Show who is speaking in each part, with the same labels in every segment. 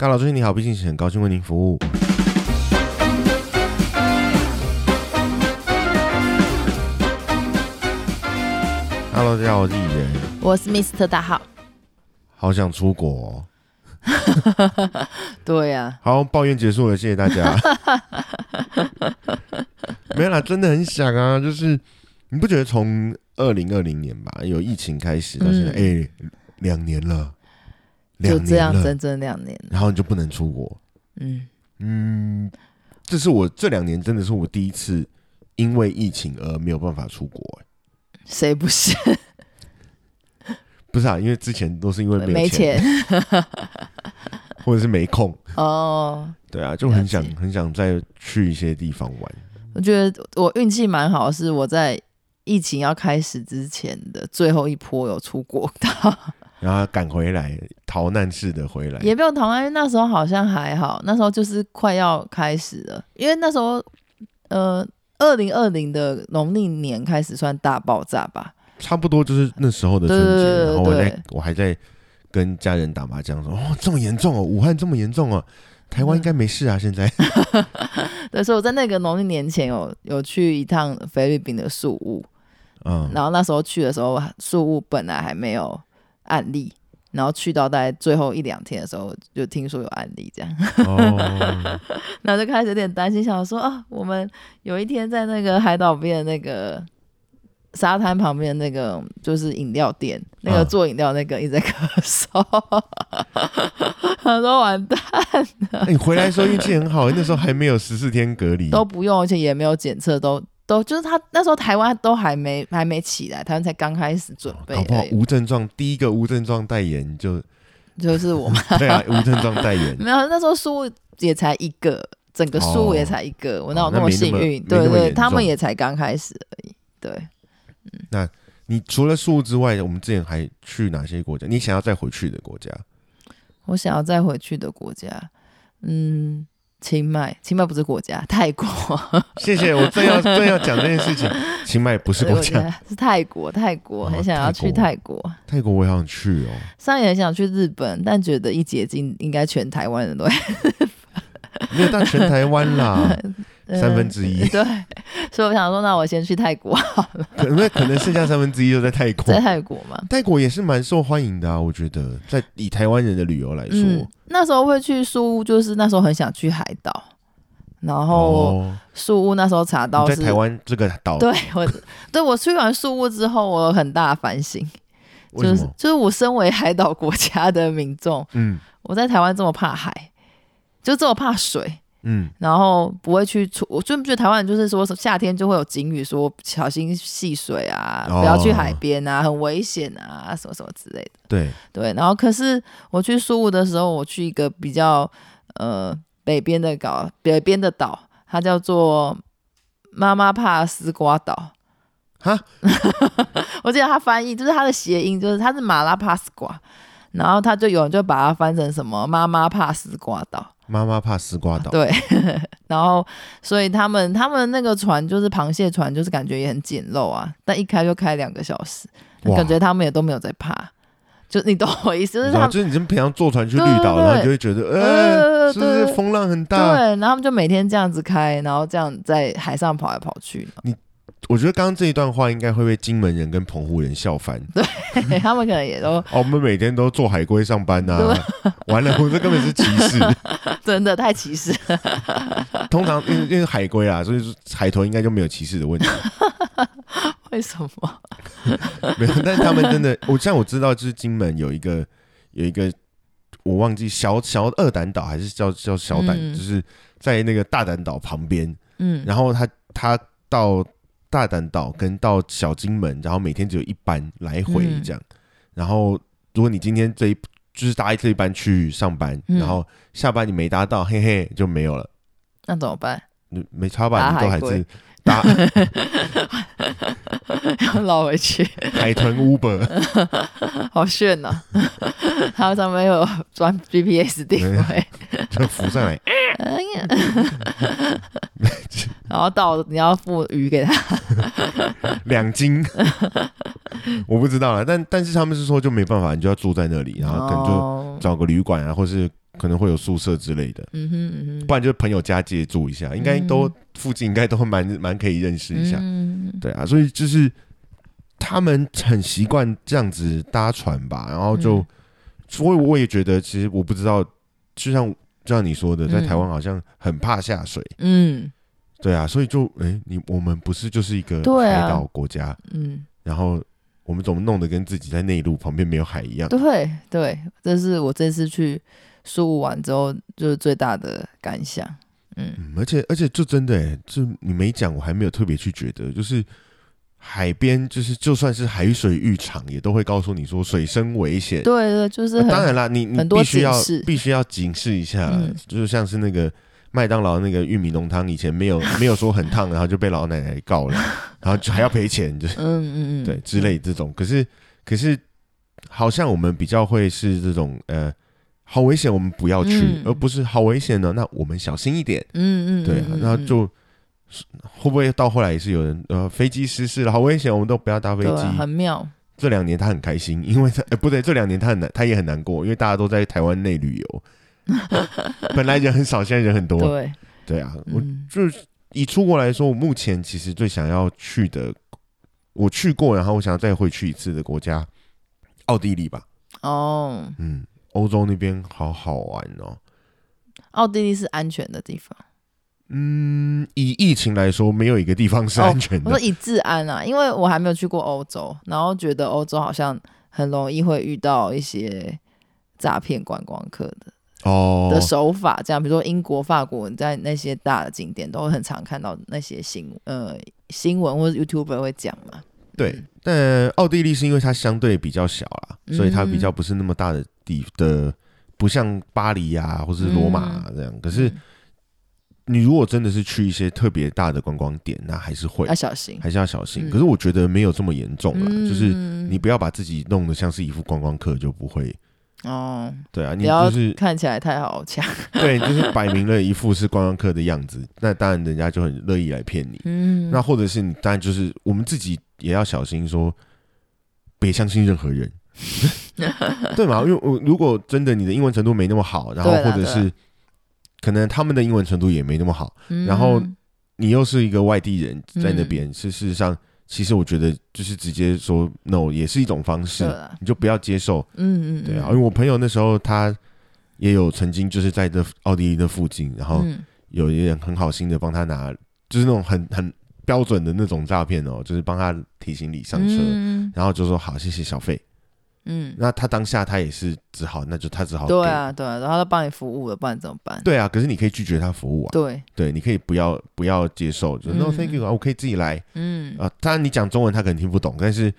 Speaker 1: 高老师你好，毕竟是很高兴为您服务。Hello，大家好，我是蚁人，
Speaker 2: 我是 Mr 大号。
Speaker 1: 好想出国、哦。
Speaker 2: 对呀、
Speaker 1: 好，抱怨结束了，谢谢大家。没有啦，真的很想啊，就是你不觉得从二零二零年吧，有疫情开始到现在，哎、两年了，两
Speaker 2: 就这样，整整两年。
Speaker 1: 然后你就不能出国，
Speaker 2: 嗯，
Speaker 1: 嗯，这是我这两年真的是我第一次因为疫情而没有办法出国、欸。
Speaker 2: 谁不是？
Speaker 1: 不是啊，因为之前都是因为没钱，或者是没空，
Speaker 2: 哦，
Speaker 1: 对啊，就很想很想再去一些地方玩。
Speaker 2: 我觉得我运气蛮好，是我在疫情要开始之前的最后一波有出国到，
Speaker 1: 然后赶回来，逃难似的回来。
Speaker 2: 也不用逃难，因为那时候好像还好，那时候就是快要开始了，因为那时候呃，二零二零的农历年开始算大爆炸吧。
Speaker 1: 差不多就是那时候的春节，然后我在我还在跟家人打麻将，说哦这么严重哦，武汉这么严重哦，台湾应该没事啊，现在。
Speaker 2: 对，所以我在那个农历年前有有去一趟菲律宾的宿务，
Speaker 1: 嗯，
Speaker 2: 然后那时候去的时候，宿务本来还没有案例，然后去到大概最后一两天的时候，就听说有案例这样，
Speaker 1: 哦，
Speaker 2: 然后就开始有点担心，想说啊，我们有一天在那个海岛边的那个沙滩旁边那个就是饮料店，那个
Speaker 1: 嗯。
Speaker 2: 做饮料那个一直在咳嗽，他说完蛋
Speaker 1: 了。你回来的时候运气很好，那时候还没有十四天隔离，
Speaker 2: 都不用，而且也没有检测，都都就是他那时候台湾都还没还没起来，台湾才刚开始准备
Speaker 1: 搞不好，无症状，第一个无症状代言就
Speaker 2: 就是我们。
Speaker 1: 对啊，无症状代言，
Speaker 2: 没有，那时候书也才一个，整个书也才一个，我哪有
Speaker 1: 哦那
Speaker 2: 么幸运？
Speaker 1: 没
Speaker 2: 对对，他们也才刚开始而已。对，那
Speaker 1: 你除了树之外，我们之前还去哪些国家？你想要再回去的国家？
Speaker 2: 我想要再回去的国家，嗯，清迈，清迈不是国家，泰国
Speaker 1: 谢谢，我正要正要讲这件事情。清迈不是国家，
Speaker 2: 是泰国，泰国
Speaker 1: 哦
Speaker 2: 很想要去泰国。
Speaker 1: 泰国我也想去哦。
Speaker 2: 上也很想去日本，但觉得一解禁，应该全台湾人都会
Speaker 1: 没有到全台湾啦，三分之一。
Speaker 2: 嗯对，所以我想说，那我先去泰国好了，
Speaker 1: 可能可能剩下三分之一都在泰国。
Speaker 2: 在。泰国嘛。
Speaker 1: 泰国也是蛮受欢迎的啊，我觉得在以台湾人的旅游来说，
Speaker 2: 嗯，那时候会去苏屋，就是那时候很想去海岛，然后
Speaker 1: 哦，
Speaker 2: 树屋那时候查到是，
Speaker 1: 台湾这个岛，
Speaker 2: 对我，对我去完树屋之后，我有很大的反省，就是？就是我身为海岛国家的民众，
Speaker 1: 嗯。
Speaker 2: 我在台湾这么怕海，就这么怕水，
Speaker 1: 嗯，
Speaker 2: 然后不会去出，我就觉得台湾人就是说夏天就会有警语说小心戏水啊，
Speaker 1: 哦
Speaker 2: 不要去海边啊，很危险啊，什么什么之类的。
Speaker 1: 对，
Speaker 2: 对，然后可是我去苏武的时候，我去一个比较呃北边的岛，北边的岛，它叫做妈妈帕丝瓜岛。
Speaker 1: 哈，
Speaker 2: 我记得它翻译就是它的谐音，就是它是马拉帕斯瓜，然后他就有人就把它翻成什么妈妈帕丝瓜岛。
Speaker 1: 妈妈怕丝瓜岛，
Speaker 2: 对，然后所以他们他们那个船就是螃蟹船，就是感觉也很简陋啊，但一开就开两个小时，感觉他们也都没有在怕。就你懂我意思，就是他们
Speaker 1: 就是你这平常坐船去绿岛，然后你就会觉得，
Speaker 2: 呃
Speaker 1: 呃，是不是
Speaker 2: 对
Speaker 1: 风浪很大？
Speaker 2: 对，然后他们就每天这样子开，然后这样在海上跑来跑去，
Speaker 1: 我觉得刚刚这一段话应该会被金门人跟澎湖人笑翻。
Speaker 2: 对 他们可能也都
Speaker 1: 哦，我们每天都坐海龟上班呐、完了，我这根本是歧视。
Speaker 2: 真的太歧视。
Speaker 1: 通常因为因为海龟啊，所以说海豚应该就没有歧视的问题。
Speaker 2: 为什么？
Speaker 1: 没有，但是他们真的，我像我知道，就是金门有一个有一个，我忘记小小二胆岛还是叫叫小胆，
Speaker 2: 嗯
Speaker 1: 就是在那个大胆岛旁边，
Speaker 2: 嗯，
Speaker 1: 然后他他到大胆岛跟到小金门，然后每天只有一班来回
Speaker 2: 嗯
Speaker 1: 这样。然后如果你今天这一就是搭这一班去上班，
Speaker 2: 嗯
Speaker 1: 然后下班你没搭到，嘿嘿就没有了，
Speaker 2: 那怎么办？
Speaker 1: 你没差吧？你都还是搭
Speaker 2: 要捞 回去，
Speaker 1: 海豚 Uber，
Speaker 2: 好炫呐、它上面有装 GPS 定位，
Speaker 1: 就浮上来。
Speaker 2: 哎呀，然后到你要付鱼给他，
Speaker 1: 两斤，我不知道了，但但是他们是说就没办法，你就要住在那里，然后可能就
Speaker 2: 哦
Speaker 1: 找个旅馆啊，或是可能会有宿舍之类的，
Speaker 2: 嗯哼嗯哼，
Speaker 1: 不然就是朋友家借住一下，应该都附近应该都蛮蛮可以认识一下。
Speaker 2: 嗯。
Speaker 1: 对啊，所以就是他们很习惯这样子搭船吧，然后就，
Speaker 2: 嗯。
Speaker 1: 所以我也觉得，其实我不知道，就像就像你说的，在
Speaker 2: 嗯。
Speaker 1: 台湾好像很怕下水，
Speaker 2: 嗯
Speaker 1: 对啊，所以就哎、你我们不是就是一个海岛国家，
Speaker 2: 嗯，
Speaker 1: 然后我们怎么弄得跟自己在内陆旁边没有海一样？
Speaker 2: 对对，这是我这次去苏武玩之后就是最大的感想。嗯
Speaker 1: 嗯，而且而且就真的哎，就你没讲，我还没有特别去觉得，就是海边，就是就算是海水浴场，也都会告诉你说水深危险。
Speaker 2: 对对，就是
Speaker 1: 当然啦，你你必须要必须要警示一下，
Speaker 2: 嗯
Speaker 1: 就是像是那个麦当劳那个玉米浓汤，以前没有 没有说很烫，然后就被老奶奶告了，然后就还要赔钱，就是
Speaker 2: 嗯嗯嗯，
Speaker 1: 对之类这种。可是可是好像我们比较会是这种呃。好危险，我们不要去，
Speaker 2: 嗯
Speaker 1: 而不是好危险呢。那我们小心一点。
Speaker 2: 嗯嗯，
Speaker 1: 对啊，
Speaker 2: 嗯嗯
Speaker 1: 然后就会不会到后来也是有人呃飞机失事了，好危险，我们都不要搭飞机。
Speaker 2: 啊很妙。
Speaker 1: 这两年他很开心，因为他哎、不对，这两年他很难，他也很难过，因为大家都在台湾内旅游，本来人很少，现在人很多。
Speaker 2: 对，
Speaker 1: 对啊，我
Speaker 2: 嗯
Speaker 1: 就是以出国来说，我目前其实最想要去的，我去过，然后我想要再回去一次的国家，奥地利吧。
Speaker 2: 哦，
Speaker 1: 嗯，欧洲那边好好玩哦。
Speaker 2: 奥地利是安全的地方。
Speaker 1: 嗯，以疫情来说，没有一个地方是安全的。
Speaker 2: 我说以治安啊，因为我还没有去过欧洲，然后觉得欧洲好像很容易会遇到一些诈骗观光客的
Speaker 1: 哦
Speaker 2: 的手法，这样比如说英国、法国，你在那些大的景点都会很常看到那些新呃新闻或者 YouTuber 会讲嘛。
Speaker 1: 对，但奥地利是因为它相对比较小啦，所以它比较不是那么大的地的，不像巴黎啊或是罗马、啊这样。可是
Speaker 2: 嗯
Speaker 1: 你如果真的是去一些特别大的观光点，那还是会
Speaker 2: 要小心，
Speaker 1: 还是要小心。
Speaker 2: 嗯
Speaker 1: 可是我觉得没有这么严重啦，
Speaker 2: 嗯
Speaker 1: 就是你不要把自己弄得像是一副观光客，就不会。
Speaker 2: 哦，
Speaker 1: 对啊，你
Speaker 2: 要
Speaker 1: 就是
Speaker 2: 看起来太好抢。
Speaker 1: 对，就是摆明了一副是观光客的样子，那当然人家就很乐意来骗你。
Speaker 2: 嗯，
Speaker 1: 那或者是你当然就是我们自己也要小心，说别相信任何人，对嘛？因为我如果真的你的英文程度没那么好，然后或者是可能他们的英文程度也没那么好，
Speaker 2: 嗯
Speaker 1: 然后你又是一个外地人在那
Speaker 2: 嗯
Speaker 1: 边，是事实上，其实我觉得就是直接说 no 也是一种方式你就不要接受，
Speaker 2: 嗯嗯，
Speaker 1: 对啊。因为我朋友那时候他也有曾经就是在这奥地利的附近，然后
Speaker 2: 嗯
Speaker 1: 有一人很好心的帮他拿，就是那种很很标准的那种诈骗哦，就是帮他提行李上车，
Speaker 2: 嗯
Speaker 1: 然后就说好，谢谢小费。
Speaker 2: 嗯，
Speaker 1: 那他当下他也是只好，那就他只好
Speaker 2: 对啊对啊，然后他帮你服务了，不然怎么办？
Speaker 1: 对啊，可是你可以拒绝他服务啊，
Speaker 2: 对，
Speaker 1: 对，你可以不要不要接受，就
Speaker 2: 嗯。
Speaker 1: No thank you 啊，我可以自己来。
Speaker 2: 嗯。
Speaker 1: 啊。当然你讲中文他可能听不懂，但是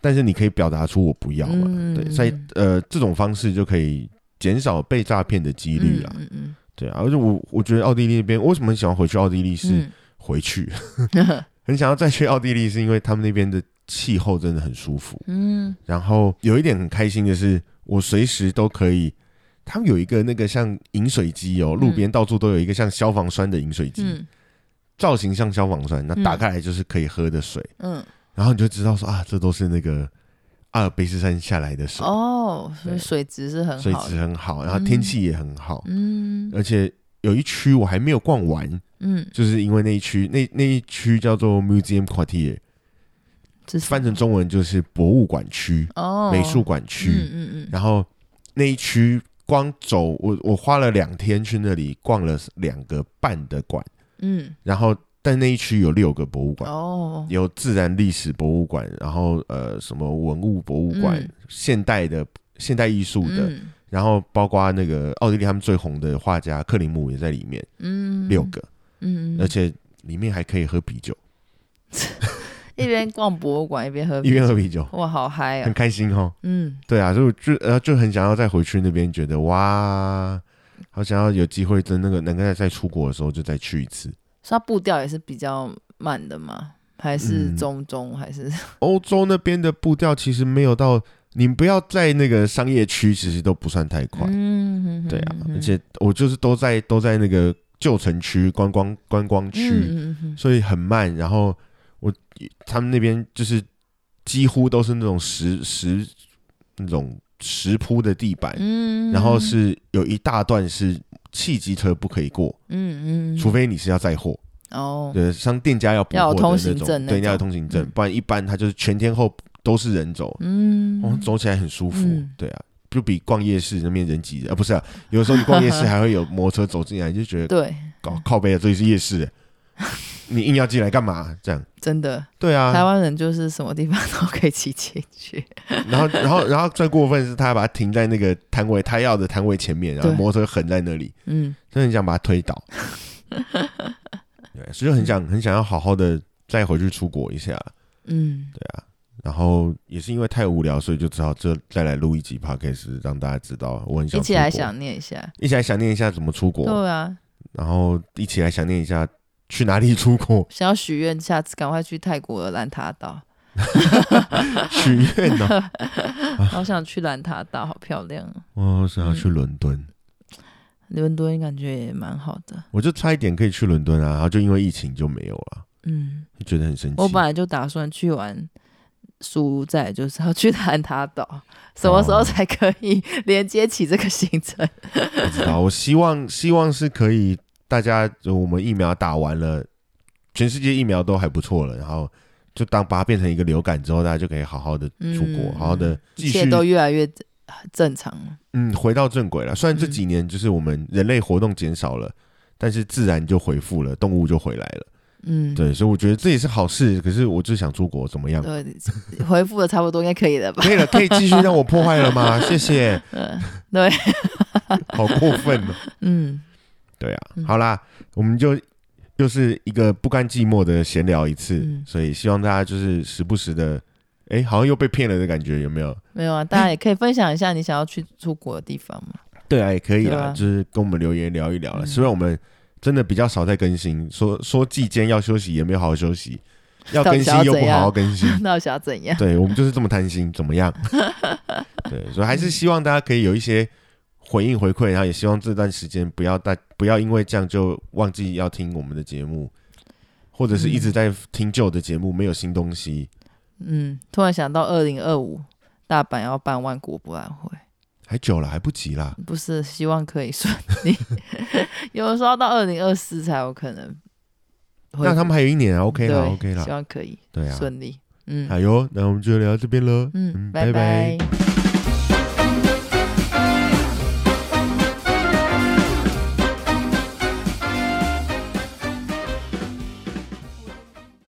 Speaker 1: 但是你可以表达出我不要嘛，
Speaker 2: 嗯
Speaker 1: 对，所以呃这种方式就可以减少被诈骗的几率啊，
Speaker 2: 嗯嗯
Speaker 1: 对啊，而且我我觉得奥地利那边为什么很喜欢回去奥地利是
Speaker 2: 嗯。
Speaker 1: 回去，
Speaker 2: 嗯
Speaker 1: 很想要再去奥地利，是因为他们那边的气候真的很舒服。
Speaker 2: 嗯。
Speaker 1: 然后有一点很开心的是，我随时都可以。他们有一个那个像饮水机哦，路边到处都有一个像消防栓的饮水机，
Speaker 2: 嗯。
Speaker 1: 造型像消防栓，那
Speaker 2: 嗯。
Speaker 1: 打开来就是可以喝的水，
Speaker 2: 嗯，
Speaker 1: 然后你就知道说啊，这都是那个阿尔卑斯山下来的水，
Speaker 2: 哦，所以水质是很
Speaker 1: 水
Speaker 2: 好水，
Speaker 1: 质很好，然后天气也很好，
Speaker 2: 嗯。
Speaker 1: 而且有一区我还没有逛完，
Speaker 2: 嗯，
Speaker 1: 就是因为那一区那那一区叫做 Museum Quartier，
Speaker 2: 这是
Speaker 1: 翻成中文就是博物馆区、
Speaker 2: 哦。
Speaker 1: 美术馆区。
Speaker 2: 嗯嗯嗯，
Speaker 1: 然后那一区光走，我我花了两天去那里逛了两个半的馆，
Speaker 2: 嗯。
Speaker 1: 然后但那一区有六个博物馆，
Speaker 2: 哦，
Speaker 1: 有自然历史博物馆，然后呃什么文物博物馆、
Speaker 2: 嗯。
Speaker 1: 现代的现代艺术的，
Speaker 2: 嗯。
Speaker 1: 然后包括那个奥地利他们最红的画家克林姆也在里面，
Speaker 2: 嗯。
Speaker 1: 六个，
Speaker 2: 嗯，嗯。
Speaker 1: 而且里面还可以喝啤酒，
Speaker 2: 一边逛博物馆一边喝
Speaker 1: 一边喝啤酒，
Speaker 2: 哇，好嗨啊
Speaker 1: 很
Speaker 2: 啊！
Speaker 1: 开心哦。
Speaker 2: 嗯，
Speaker 1: 对啊，就就呃就很想要再回去那边，觉得哇，好想要有机会在那个能够再再出国的时候就再去一次。
Speaker 2: 所以它步调也是比较慢的嘛，还是
Speaker 1: 嗯
Speaker 2: 中中还是
Speaker 1: 欧洲那边的步调其实没有到，你不要在那个商业区，其实都不算太快。
Speaker 2: 嗯，
Speaker 1: 对啊，
Speaker 2: 嗯
Speaker 1: 而且我就是都在都在那个旧城区观光观光区，所以很慢。然后我他们那边就是几乎都是那种石石那种石铺的地板，
Speaker 2: 嗯，
Speaker 1: 然后是有一大段是汽机车不可以过，
Speaker 2: 嗯嗯，
Speaker 1: 除非你是要载货，
Speaker 2: 哦，
Speaker 1: 对，像店家要补货的
Speaker 2: 要通行
Speaker 1: 那种，
Speaker 2: 那
Speaker 1: 你要有通行证，
Speaker 2: 嗯。
Speaker 1: 不然一般他就是全天候都是人走，
Speaker 2: 嗯，
Speaker 1: 哦，走起来很舒服，
Speaker 2: 嗯。
Speaker 1: 对啊。就比逛夜市那边人挤人啊，不是啊，有时候你逛夜市还会有摩托车走进来，就觉得
Speaker 2: 对，
Speaker 1: 搞靠背啊，这里是夜市欸，你硬要进来干嘛？这样，
Speaker 2: 真的，
Speaker 1: 对啊，
Speaker 2: 台湾人就是什么地方都可以骑进去，
Speaker 1: 然后，然后，然后最过分是，他还把它停在那个摊位，他要的摊位前面，然后摩托车横在那里，
Speaker 2: 嗯，
Speaker 1: 真的很想把它推倒。对，所以就很想很想要好好的再回去出国一下，
Speaker 2: 嗯，
Speaker 1: 对啊。然后也是因为太无聊，所以就只好这再来录一集 podcast，让大家知道我很想
Speaker 2: 一起来，想念一下，
Speaker 1: 一起来想念一下怎么出国，
Speaker 2: 对啊，
Speaker 1: 然后一起来想念一下去哪里出国，
Speaker 2: 想要许愿，下次赶快去泰国的兰塔岛，
Speaker 1: 许愿呢。
Speaker 2: 好想去兰塔岛，好漂亮哦，
Speaker 1: 我想要去伦敦。
Speaker 2: 伦敦感觉也蛮好的，
Speaker 1: 我就差一点可以去伦敦啊，然后就因为疫情就没有了，
Speaker 2: 嗯，
Speaker 1: 觉得很生气。
Speaker 2: 我本来就打算去玩苏寨，就是要去兰塔岛，什么时候
Speaker 1: 哦
Speaker 2: 才可以连接起这个行程？
Speaker 1: 不知道，我希望希望是可以，大家就我们疫苗打完了，全世界疫苗都还不错了，然后就当把它变成一个流感之后，大家就可以好好的出国，
Speaker 2: 嗯
Speaker 1: 好好的继续
Speaker 2: 一切都越来越正常了。
Speaker 1: 嗯回到正轨了。虽然这
Speaker 2: 嗯
Speaker 1: 几年就是我们人类活动减少了，但是自然就恢复了，动物就回来了。
Speaker 2: 嗯，
Speaker 1: 对，所以我觉得这也是好事。可是我就想出国，怎么样？
Speaker 2: 对，回复的差不多应该可以了吧？
Speaker 1: 可以了，可以继续让我破坏了吗？谢谢，
Speaker 2: 嗯，对，
Speaker 1: 好过分哦。
Speaker 2: 嗯，
Speaker 1: 对啊，
Speaker 2: 嗯
Speaker 1: 好啦，我们就又是一个不甘寂寞的闲聊一次，
Speaker 2: 嗯
Speaker 1: 所以希望大家就是时不时的，哎，好像又被骗了的感觉，有没有？
Speaker 2: 没有啊，大家也可以分享一下你想要去出国的地方嘛。
Speaker 1: 对啊，也可以啦，
Speaker 2: 啊
Speaker 1: 就是跟我们留言聊一聊了。
Speaker 2: 嗯
Speaker 1: 虽然我们真的比较少在更新，说说季间要休息也没有好好休息，要更新又不好好更新，
Speaker 2: 那我想要怎样？
Speaker 1: 对我们就是这么贪心，怎么样？对，所以还是希望大家可以有一些回应回馈，然后也希望这段时间不要大不要因为这样就忘记要听我们的节目，或者是一直在听旧的节目，没有新东西。
Speaker 2: 嗯，突然想到二零二五大阪要办万国博览会，
Speaker 1: 还久了，还不急啦。
Speaker 2: 不是希望可以顺利，有的时候要到二零二四才有可能。
Speaker 1: 那他们还有一年啊，OK 啦，OK 啦
Speaker 2: 希，望可以
Speaker 1: 对啊。
Speaker 2: 顺利。嗯
Speaker 1: 好哟，那我们就聊到这边了。
Speaker 2: 嗯，
Speaker 1: 拜
Speaker 2: 拜拜